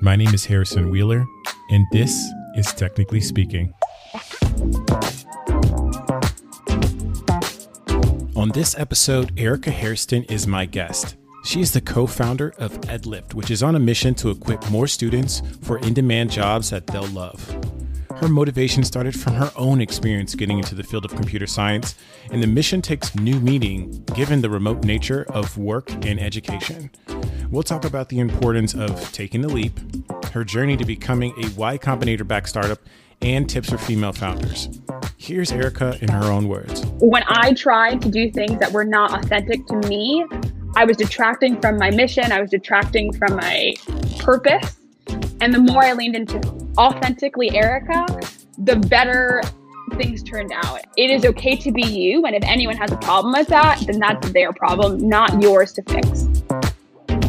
My name is Harrison Wheeler, and this is Technically Speaking. On this episode, Erika Hairston is my guest. She is the co founder of EdLyft, which is on a mission to equip more students for in demand jobs that they'll love. Her motivation started from her own experience getting into the field of computer science, and the mission takes new meaning given the remote nature of work and education. We'll talk about the importance of taking the leap, her journey to becoming a Y Combinator backed startup, and tips for female founders. Here's Erika in her own words. When I tried to do things that were not authentic to me, I was detracting from my mission, I was detracting from my purpose. And the more I leaned into authentically Erika, the better things turned out. It is okay to be you. And if anyone has a problem with that, then that's their problem, not yours to fix.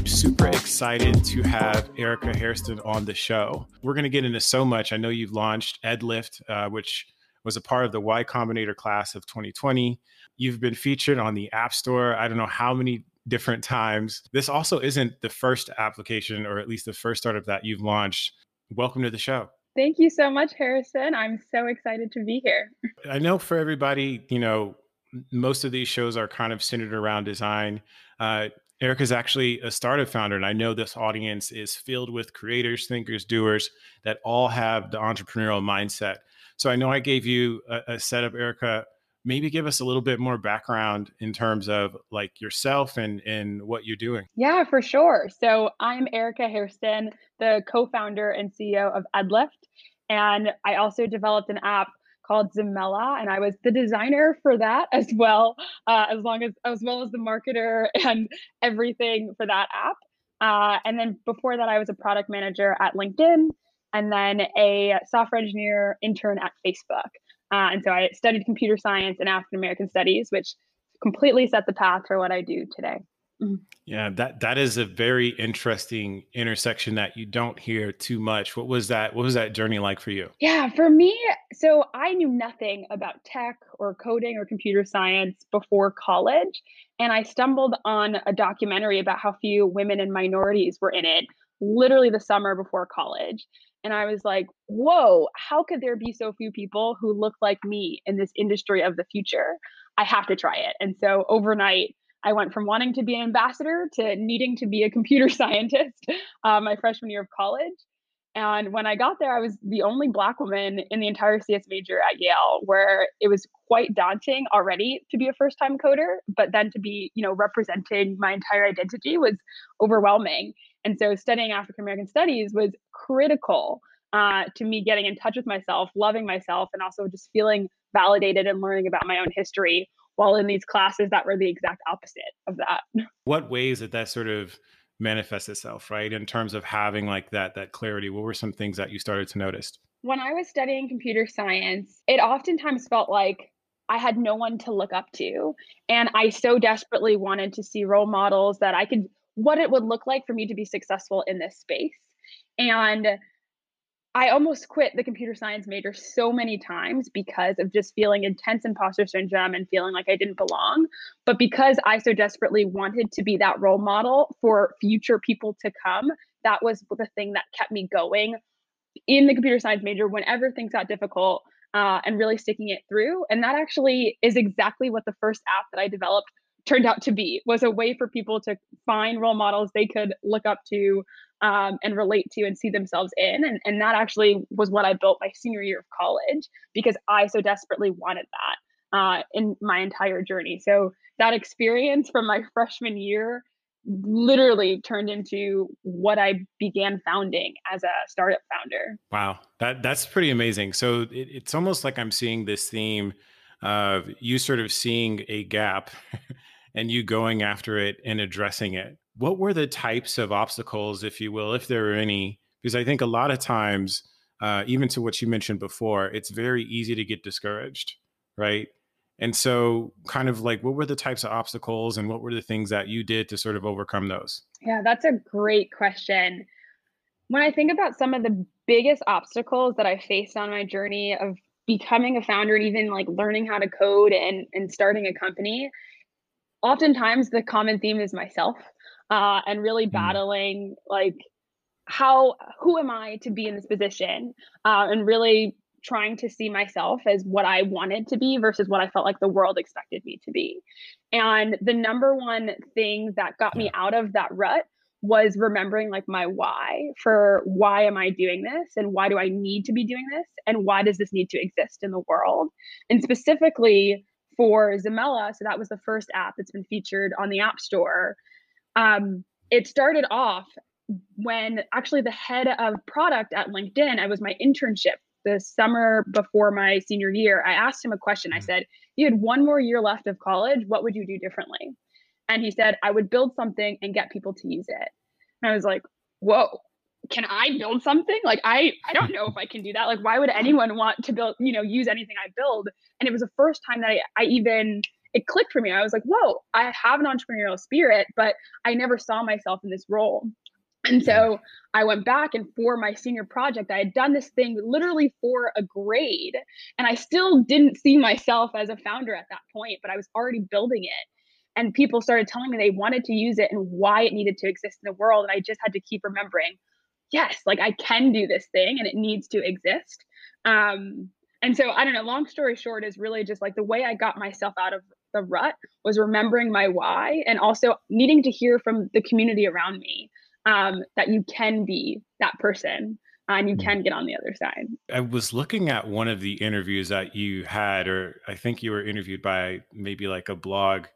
Super excited to have Erika Hairston on the show. We're going to get into so much. I know you've launched EdLyft, uh, which was a part of the Y Combinator class of 2020. You've been featured on the App Store. I don't know how many different times. This also isn't the first application, or at least the first startup that you've launched. Welcome to the show. Thank you so much, Harrison. I'm so excited to be here. I know for everybody, you know, most of these shows are kind of centered around design. Uh, Erika's actually a startup founder, and I know this audience is filled with creators, thinkers, doers that all have the entrepreneurial mindset. So I know I gave you a, a setup, Erika. Maybe give us a little bit more background in terms of like yourself and and what you're doing. Yeah for sure. So i'm erika hairston the co-founder and ceo of edlyft and i also developed an app called Zimela, and I was the designer for that as well, uh, as long as as well as the marketer and everything for that app. Uh, and then before that, I was a product manager at LinkedIn, and then a software engineer intern at Facebook. Uh, and so I studied computer science and African American studies, which completely set the path for what I do today. Mm-hmm. Yeah, that that is a very interesting intersection that you don't hear too much. What was that? What was that journey like for you? Yeah, for me, so I knew nothing about tech or coding or computer science before college, and I stumbled on a documentary about how few women and minorities were in it literally the summer before college. And I was like, whoa, how could there be so few people who look like me in this industry of the future? I have to try it. And so overnight, I went from wanting to be an ambassador to needing to be a computer scientist uh, my freshman year of college. And when I got there, I was the only Black woman in the entire CS major at Yale, where it was quite daunting already to be a first time coder, but then to be, you know, representing my entire identity was overwhelming. And so studying African American studies was critical uh, to me getting in touch with myself, loving myself, and also just feeling validated and learning about my own history while in these classes that were the exact opposite of that. What ways did that sort of manifest itself, right? In terms of having like that that clarity, what were some things that you started to notice? When I was studying computer science, it oftentimes felt like I had no one to look up to. And I so desperately wanted to see role models that I could what it would look like for me to be successful in this space. And I almost quit the computer science major so many times because of just feeling intense imposter syndrome and feeling like I didn't belong. But because I so desperately wanted to be that role model for future people to come, that was the thing that kept me going in the computer science major whenever things got difficult uh, and really sticking it through. And that actually is exactly what the first app that I developed turned out to be was a way for people to find role models they could look up to um, and relate to and see themselves in and, and that actually was what i built my senior year of college because i so desperately wanted that uh, in my entire journey so that experience from my freshman year literally turned into what I began founding as a startup founder. Wow, that that's pretty amazing. So it, it's almost like I'm seeing this theme of you sort of seeing a gap and you going after it and addressing it. What were the types of obstacles, if you will, if there were any? Because I think a lot of times, uh, even to what you mentioned before, it's very easy to get discouraged, right? And so, kind of like, what were the types of obstacles and what were the things that you did to sort of overcome those? Yeah, that's a great question. When I think about some of the biggest obstacles that I faced on my journey of becoming a founder and even like learning how to code and, and starting a company, oftentimes the common theme is myself uh, and really mm. battling like how who am I to be in this position uh, and really trying to see myself as what I wanted to be versus what I felt like the world expected me to be. And the number one thing that got me out of that rut was remembering like my why for why am I doing this and why do I need to be doing this and why does this need to exist in the world? And specifically for Zimela, so that was the first app that's been featured on the App Store. Um, it started off when actually the head of product at LinkedIn, I was my internship the summer before my senior year. I asked him a question. I mm-hmm. said, You had one more year left of college. What would you do differently? And he said, I would build something and get people to use it. And I was like, Whoa, can I build something? Like I I don't know if I can do that. Like why would anyone want to build, you know, use anything I build? And it was the first time that I, I even it clicked for me. I was like, whoa, I have an entrepreneurial spirit, but I never saw myself in this role. And so I went back and for my senior project, I had done this thing literally for a grade. And I still didn't see myself as a founder at that point, but I was already building it. And people started telling me they wanted to use it and why it needed to exist in the world. And I just had to keep remembering, yes, like I can do this thing and it needs to exist. Um, and so I don't know, long story short is really just like the way I got myself out of the rut was remembering my why and also needing to hear from the community around me um, that you can be that person and you mm. can get on the other side. I was looking at one of the interviews that you had, or I think you were interviewed by maybe like a blog,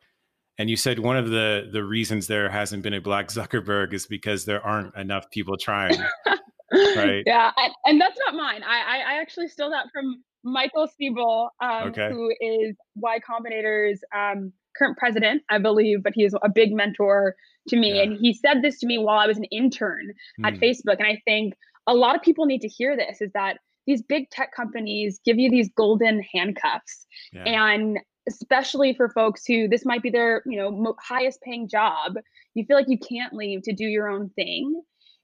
and you said one of the the reasons there hasn't been a Black Zuckerberg is because there aren't enough people trying. right. Yeah, and, and, that's not mine. I, I I actually stole that from Michael Siebel, um, okay. who is Y Combinator's um, current president, I believe, but he is a big mentor to me. Yeah. And he said this to me while I was an intern mm. at hmm. Facebook. And I think a lot of people need to hear this is that these big tech companies give you these golden handcuffs. Yeah. And especially for folks who this might be their, you know, mo- highest paying job, you feel like you can't leave to do your own thing.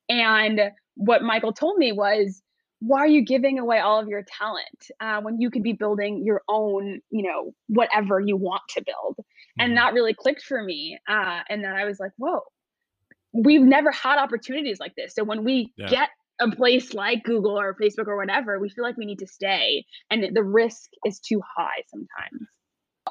And what Michael told me was, why are you giving away all of your talent uh, when you could be building your own you know whatever you want to build mm-hmm. and that really clicked for me uh, and then i was like whoa we've never had opportunities like this so when we yeah. get a place like google or facebook or whatever we feel like we need to stay and the risk is too high sometimes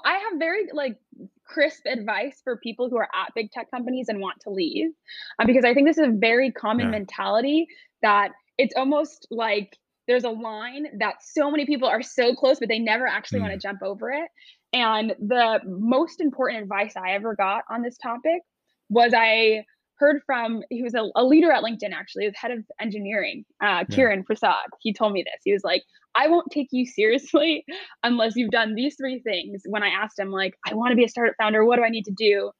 i have very like crisp advice for people who are at big tech companies and want to leave uh, because i think this is a very common yeah. mentality that it's almost like there's a line that so many people are so close, but they never actually mm. want to jump over it. And the most important advice I ever got on this topic was I heard from he was a, a leader at LinkedIn actually, the head of engineering, uh, Kiran yeah. Prasad. He told me this. He was like, "I won't take you seriously unless you've done these three things." When I asked him, like, "I want to be a startup founder. What do I need to do?"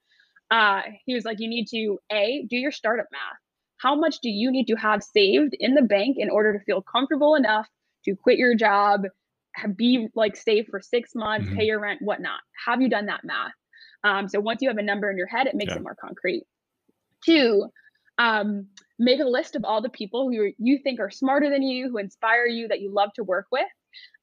Uh, he was like, "You need to a do your startup math how much do you need to have saved in the bank in order to feel comfortable enough to quit your job be like safe for six months mm-hmm. pay your rent whatnot have you done that math um, so once you have a number in your head it makes yeah. it more concrete two um, make a list of all the people who you think are smarter than you who inspire you that you love to work with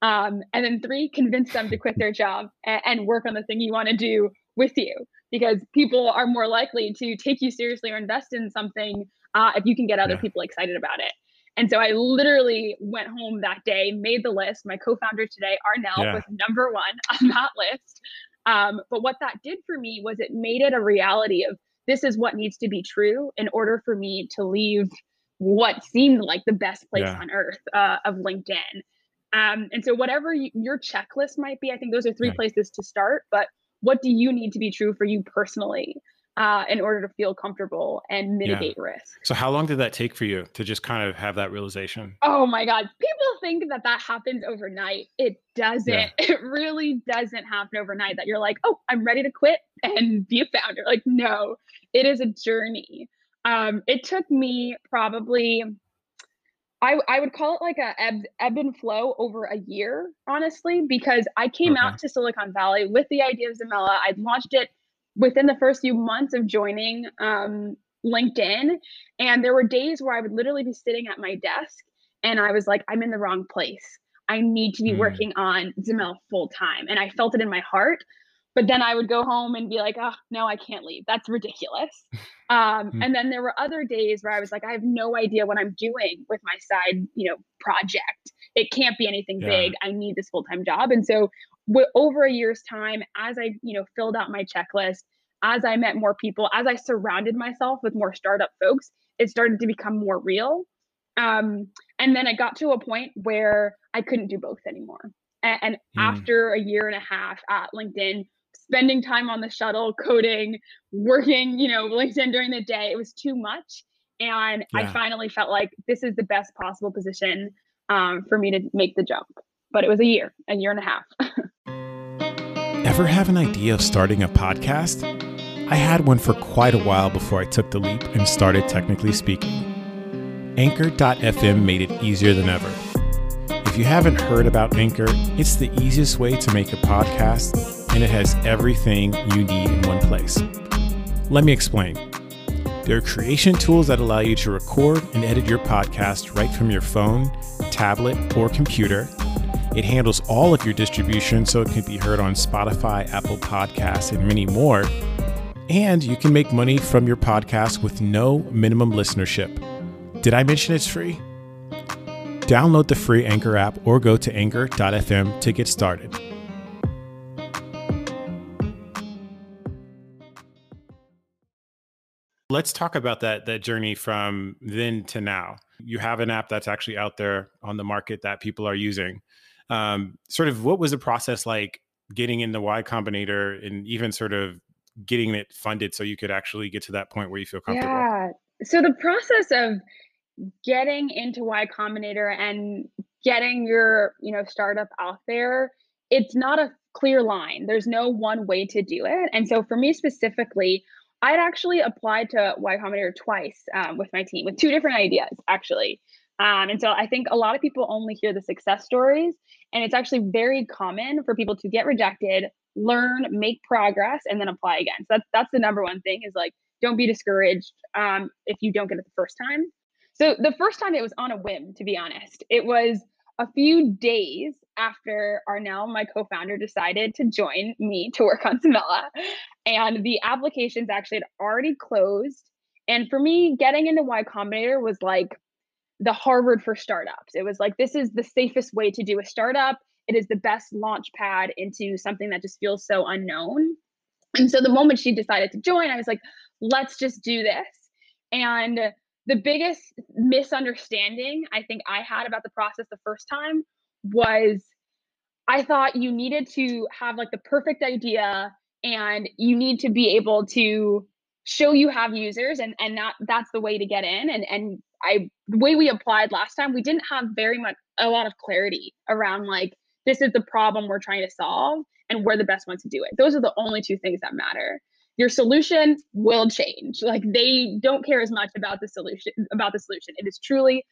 um, and then three convince them to quit their job and, and work on the thing you want to do with you because people are more likely to take you seriously or invest in something uh, if you can get other yeah. people excited about it. And so I literally went home that day, made the list. My co-founder today, Arnell, yeah. was number one on that list. Um, but what that did for me was it made it a reality of this is what needs to be true in order for me to leave what seemed like the best place yeah. on earth uh, of LinkedIn. Um, and so whatever you, your checklist might be, I think those are three places to start. But what do you need to be true for you personally? Uh, in order to feel comfortable and mitigate yeah. risk. So, how long did that take for you to just kind of have that realization? Oh my God. People think that that happens overnight. It doesn't. Yeah. It really doesn't happen overnight that you're like, oh, I'm ready to quit and be a founder. Like, no, it is a journey. Um, it took me probably. I, I would call it like a ebb, ebb and flow over a year, honestly, because I came okay. out to Silicon Valley with the idea of Zimela. I'd launched it within the first few months of joining um, LinkedIn. And there were days where I would literally be sitting at my desk and I was like, I'm in the wrong place. I need to be mm. working on Zimela full time. And I felt it in my heart. but then I would go home and be like, oh, no, I can't leave. That's ridiculous. Um, mm-hmm. And then there were other days where I was like, I have no idea what I'm doing with my side, you know, project. It can't be anything yeah. big. I need this full time job. And so, w- over a year's time, as I, you know, filled out my checklist, as I met more people, as I surrounded myself with more startup folks, it started to become more real. Um, and then I got to a point where I couldn't do both anymore. And, and mm. after a year and a half at LinkedIn, spending time on the shuttle, coding, working, you know, LinkedIn during the day, it was too much. And yeah. I finally felt like this is the best possible position um, for me to make the jump. But it was a year, a year and a half. Ever have an idea of starting a podcast? I had one for quite a while before I took the leap and started technically speaking. Anchor.fm made it easier than ever. If you haven't heard about Anchor, it's the easiest way to make a podcast, and it has everything you need in one place. Let me explain. There are creation tools that allow you to record and edit your podcast right from your phone, tablet, or computer. It handles all of your distribution so it can be heard on Spotify, Apple Podcasts, and many more. And you can make money from your podcast with no minimum listenership. Did I mention it's free? Download the free Anchor app or go to anchor.fm to get started. Let's talk about that that journey from then to now. You have an app that's actually out there on the market that people are using. Um, sort of what was the process like getting in the Y Combinator and even sort of getting it funded so you could actually get to that point where you feel comfortable? Yeah. So the process of getting into Y Combinator and getting your, you know, startup out there, it's not a clear line. There's no one way to do it. And so for me specifically, I'd actually applied to Y Combinator twice um, with my team with two different ideas, actually. Um, and so I think a lot of people only hear the success stories, and it's actually very common for people to get rejected, learn, make progress, and then apply again. So that's that's the number one thing is like don't be discouraged um, if you don't get it the first time. So the first time it was on a whim, to be honest. It was a few days after Arnell, my co-founder, decided to join me to work on Zimela. And the applications actually had already closed. And for me, getting into Y Combinator was like the Harvard for startups. It was like this is the safest way to do a startup. It is the best launch pad into something that just feels so unknown. And so the moment she decided to join, I was like, let's just do this. And the biggest misunderstanding I think I had about the process the first time was I thought you needed to have like the perfect idea and you need to be able to show you have users and and that that's the way to get in and and I the way we applied last time we didn't have very much a lot of clarity around like this is the problem we're trying to solve and we're the best ones to do it. Those are the only two things that matter your solution will change. Like they don't care as much about the solution about the solution. It is truly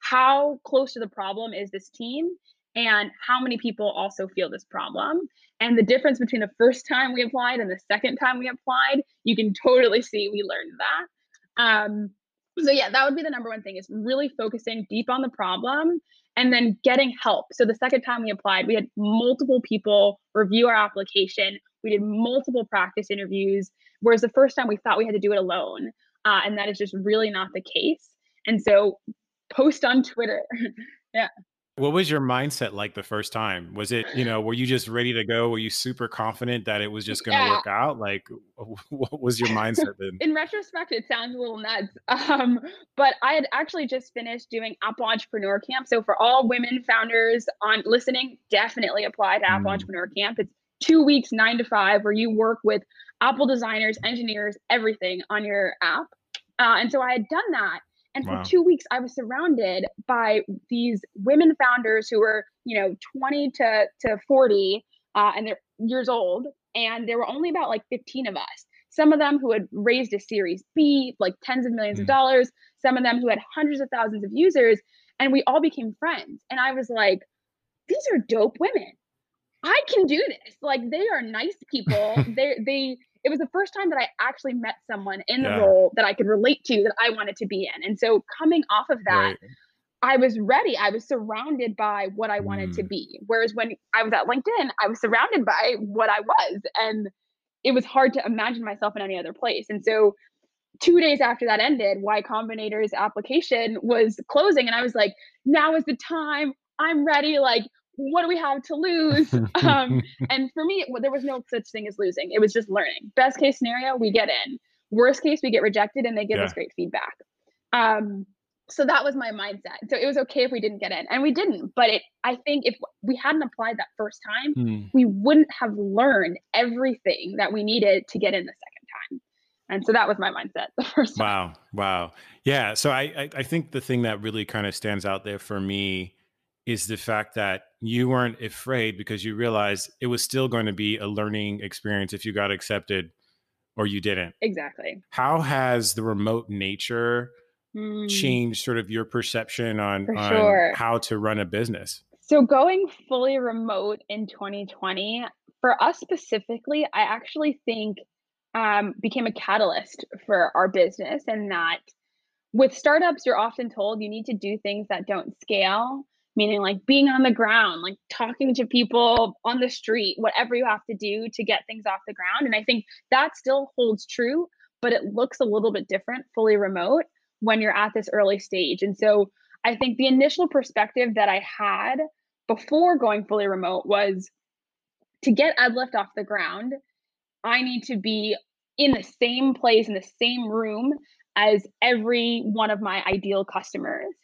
how close to the problem is this team and how many people also feel this problem. And the difference between the first time we applied and the second time we applied, you can totally see we learned that. Um, so yeah, that would be the number one thing is really focusing deep on the problem and then getting help. So the second time we applied, we had multiple people review our application. We did multiple practice interviews, whereas the first time we thought we had to do it alone. Uh, and that is just really not the case. And so post on Twitter. yeah. What was your mindset like the first time? Was it, you know, were you just ready to go? Were you super confident that it was just going to yeah. work out? Like, what was your mindset then? In retrospect, it sounds a little nuts. Um, but I had actually just finished doing Apple Entrepreneur Camp. So for all women founders on listening, definitely apply to Apple mm. Entrepreneur Camp. It's two weeks, nine to five, where you work with Apple designers, engineers, everything on your app. Uh, and so I had done that. And wow. for two weeks, I was surrounded by these women founders who were, you know, 20 to, to 40 uh, and they're years old. And there were only about like 15 of us. Some of them who had raised a Series B, like tens of millions mm. of dollars. Some of them who had hundreds of thousands of users. And we all became friends. And I was like, these are dope women. I can do this. Like they are nice people. they they it was the first time that I actually met someone in the yeah. role that I could relate to that I wanted to be in. And so coming off of that, right. I was ready. I was surrounded by what I wanted mm. to be. Whereas when I was at LinkedIn, I was surrounded by what I was. And it was hard to imagine myself in any other place. And so two days after that ended, Y Combinator's application was closing. And I was like, now is the time. I'm ready. Like, what do we have to lose? um, and for me, there was no such thing as losing. It was just learning. Best case scenario, we get in. Worst case, we get rejected and they give yeah. us great feedback. Um, so that was my mindset. So it was okay if we didn't get in, and we didn't. But it, I think, if we hadn't applied that first time, mm. we wouldn't have learned everything that we needed to get in the second time. And so that was my mindset the first time. Wow, wow, yeah. So I, I, I think the thing that really kind of stands out there for me is the fact that you weren't afraid because you realized it was still going to be a learning experience if you got accepted or you didn't. Exactly. How has the remote nature mm. change sort of your perception on, on sure. how to run a business? So going fully remote in 2020, for us specifically, I actually think um, became a catalyst for our business and that with startups, you're often told you need to do things that don't scale, meaning like being on the ground, like talking to people on the street, whatever you have to do to get things off the ground. And I think that still holds true, but it looks a little bit different fully remote when you're at this early stage. And so I think the initial perspective that I had before going fully remote was to get EdLyft off the ground, I need to be in the same place, in the same room as every one of my ideal customers.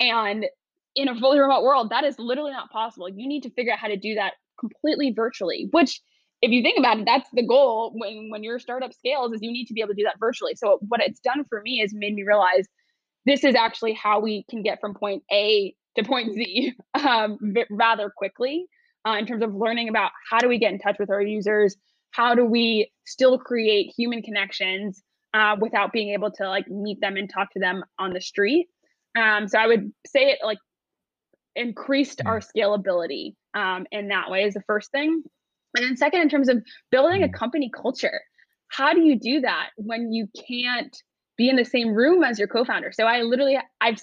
And in a fully remote world, that is literally not possible. You need to figure out how to do that completely virtually, which if you think about it, that's the goal when when your startup scales is you need to be able to do that virtually. So what it's done for me is made me realize this is actually how we can get from point A to point Z um, rather quickly uh, in terms of learning about how do we get in touch with our users, how do we still create human connections uh, without being able to like meet them and talk to them on the street. Um, so I would say it like increased our mm. scalability um, in that way is the first thing. And then second, in terms of building a mm. company culture, how do you do that when you can't be in the same room as your co-founder? So I literally I've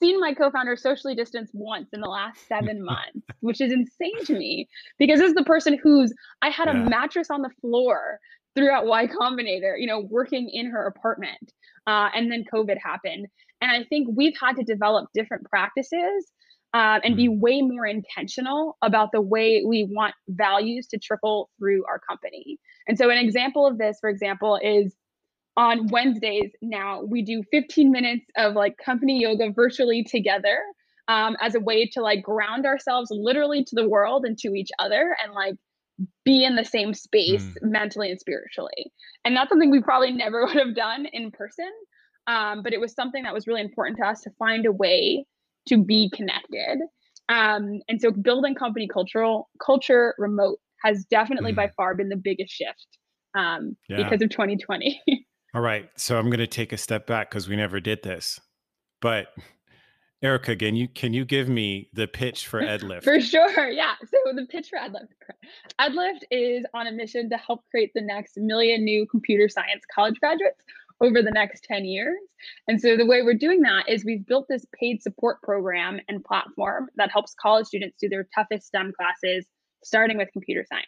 seen my co-founder socially distance once in the last seven months, which is insane to me because this is the person who's I had yeah. a mattress on the floor throughout Y Combinator, you know, working in her apartment. Uh, and then COVID happened. And I think we've had to develop different practices um, and be mm-hmm. way more intentional about the way we want values to trickle through our company. And so, an example of this, for example, is on Wednesdays now, we do 15 minutes of like company yoga virtually together um, as a way to like ground ourselves literally to the world and to each other and like be in the same space mm. mentally and spiritually. And that's something we probably never would have done in person. Um, but it was something that was really important to us to find a way to be connected. Um, and so building company cultural culture remote has definitely mm. by far been the biggest shift um, yeah. because of 2020. All right. So I'm going to take a step back because we never did this. But Erika, again, you can you give me the pitch for EdLyft? for sure. Yeah. So the pitch for EdLyft. EdLyft is on a mission to help create the next million new computer science college graduates over the next 10 years. And so the way we're doing that is we've built this paid support program and platform that helps college students do their toughest STEM classes, starting with computer science.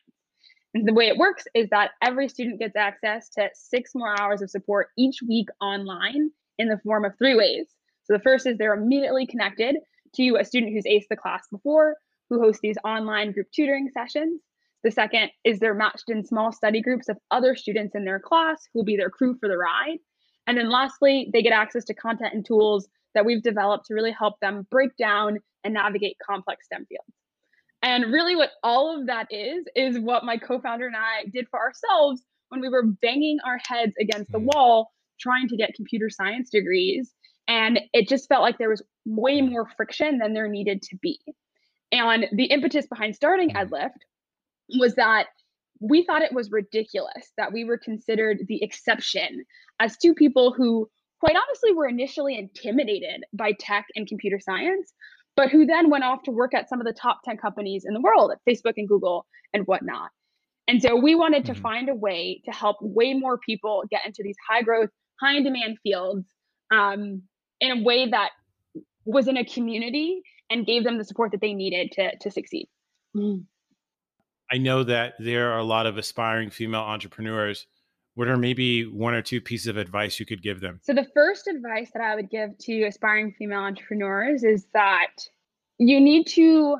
And the way it works is that every student gets access to six more hours of support each week online in the form of three ways. So the first is they're immediately connected to a student who's aced the class before, who hosts these online group tutoring sessions. The second is they're matched in small study groups of other students in their class who will be their crew for the ride. And then lastly, they get access to content and tools that we've developed to really help them break down and navigate complex STEM fields. And really, what all of that is, is what my co founder and I did for ourselves when we were banging our heads against the mm. wall trying to get computer science degrees. And it just felt like there was way more friction than there needed to be. And the impetus behind starting mm. EdLyft was that we thought it was ridiculous that we were considered the exception as two people who, quite honestly, were initially intimidated by tech and computer science, but who then went off to work at some of the top 10 companies in the world at Facebook and Google and whatnot. And so we wanted to mm-hmm. find a way to help way more people get into these high growth, high in demand fields um, in a way that was in a community and gave them the support that they needed to to succeed. Mm. I know that there are a lot of aspiring female entrepreneurs. What are maybe one or two pieces of advice you could give them? So, the first advice that I would give to aspiring female entrepreneurs is that you need to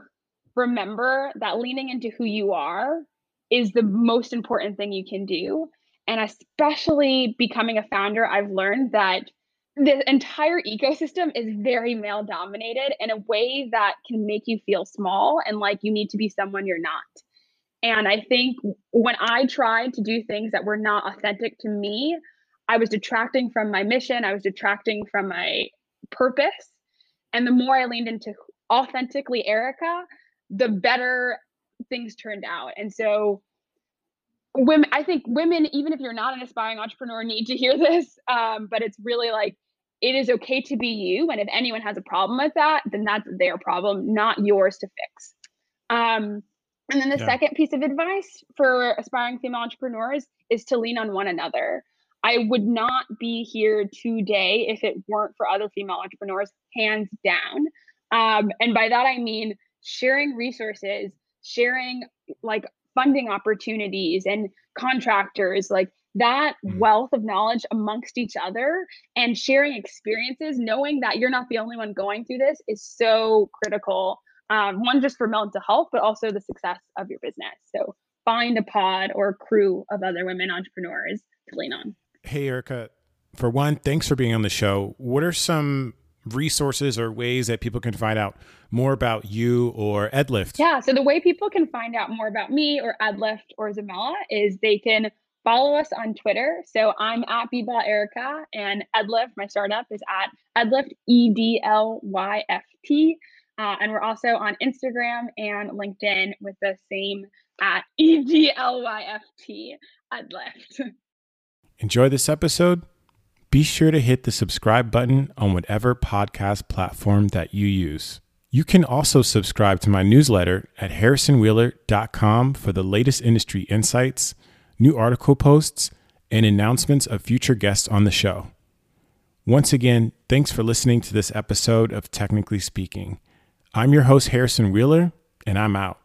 remember that leaning into who you are is the most important thing you can do. And especially becoming a founder, I've learned that the entire ecosystem is very male dominated in a way that can make you feel small and like you need to be someone you're not. And I think when I tried to do things that were not authentic to me, I was detracting from my mission, I was detracting from my purpose. And the more I leaned into authentically Erika, the better things turned out. And so women i think women even if you're not an aspiring entrepreneur need to hear this um, but it's really like it is okay to be you and if anyone has a problem with that then that's their problem not yours to fix um, and then the yeah. second piece of advice for aspiring female entrepreneurs is to lean on one another i would not be here today if it weren't for other female entrepreneurs hands down um, and by that i mean sharing resources sharing like funding opportunities and contractors like that mm-hmm. wealth of knowledge amongst each other and sharing experiences knowing that you're not the only one going through this is so critical um, one just for mental health but also the success of your business so find a pod or a crew of other women entrepreneurs to lean on hey erika for one thanks for being on the show what are some resources or ways that people can find out more about you or EdLyft? Yeah, so the way people can find out more about me or EdLyft or Zimela is they can follow us on Twitter. So I'm at Bball Erika and EdLyft, my startup, is at EdLyft, E D L Y F T. Uh, and we're also on Instagram and LinkedIn with the same at E D L Y F T, EdLyft. Enjoy this episode be sure to hit the subscribe button on whatever podcast platform that you use. You can also subscribe to my newsletter at harrisonwheeler.com for the latest industry insights, new article posts, and announcements of future guests on the show. Once again, thanks for listening to this episode of Technically Speaking. I'm your host, Harrison Wheeler, and I'm out.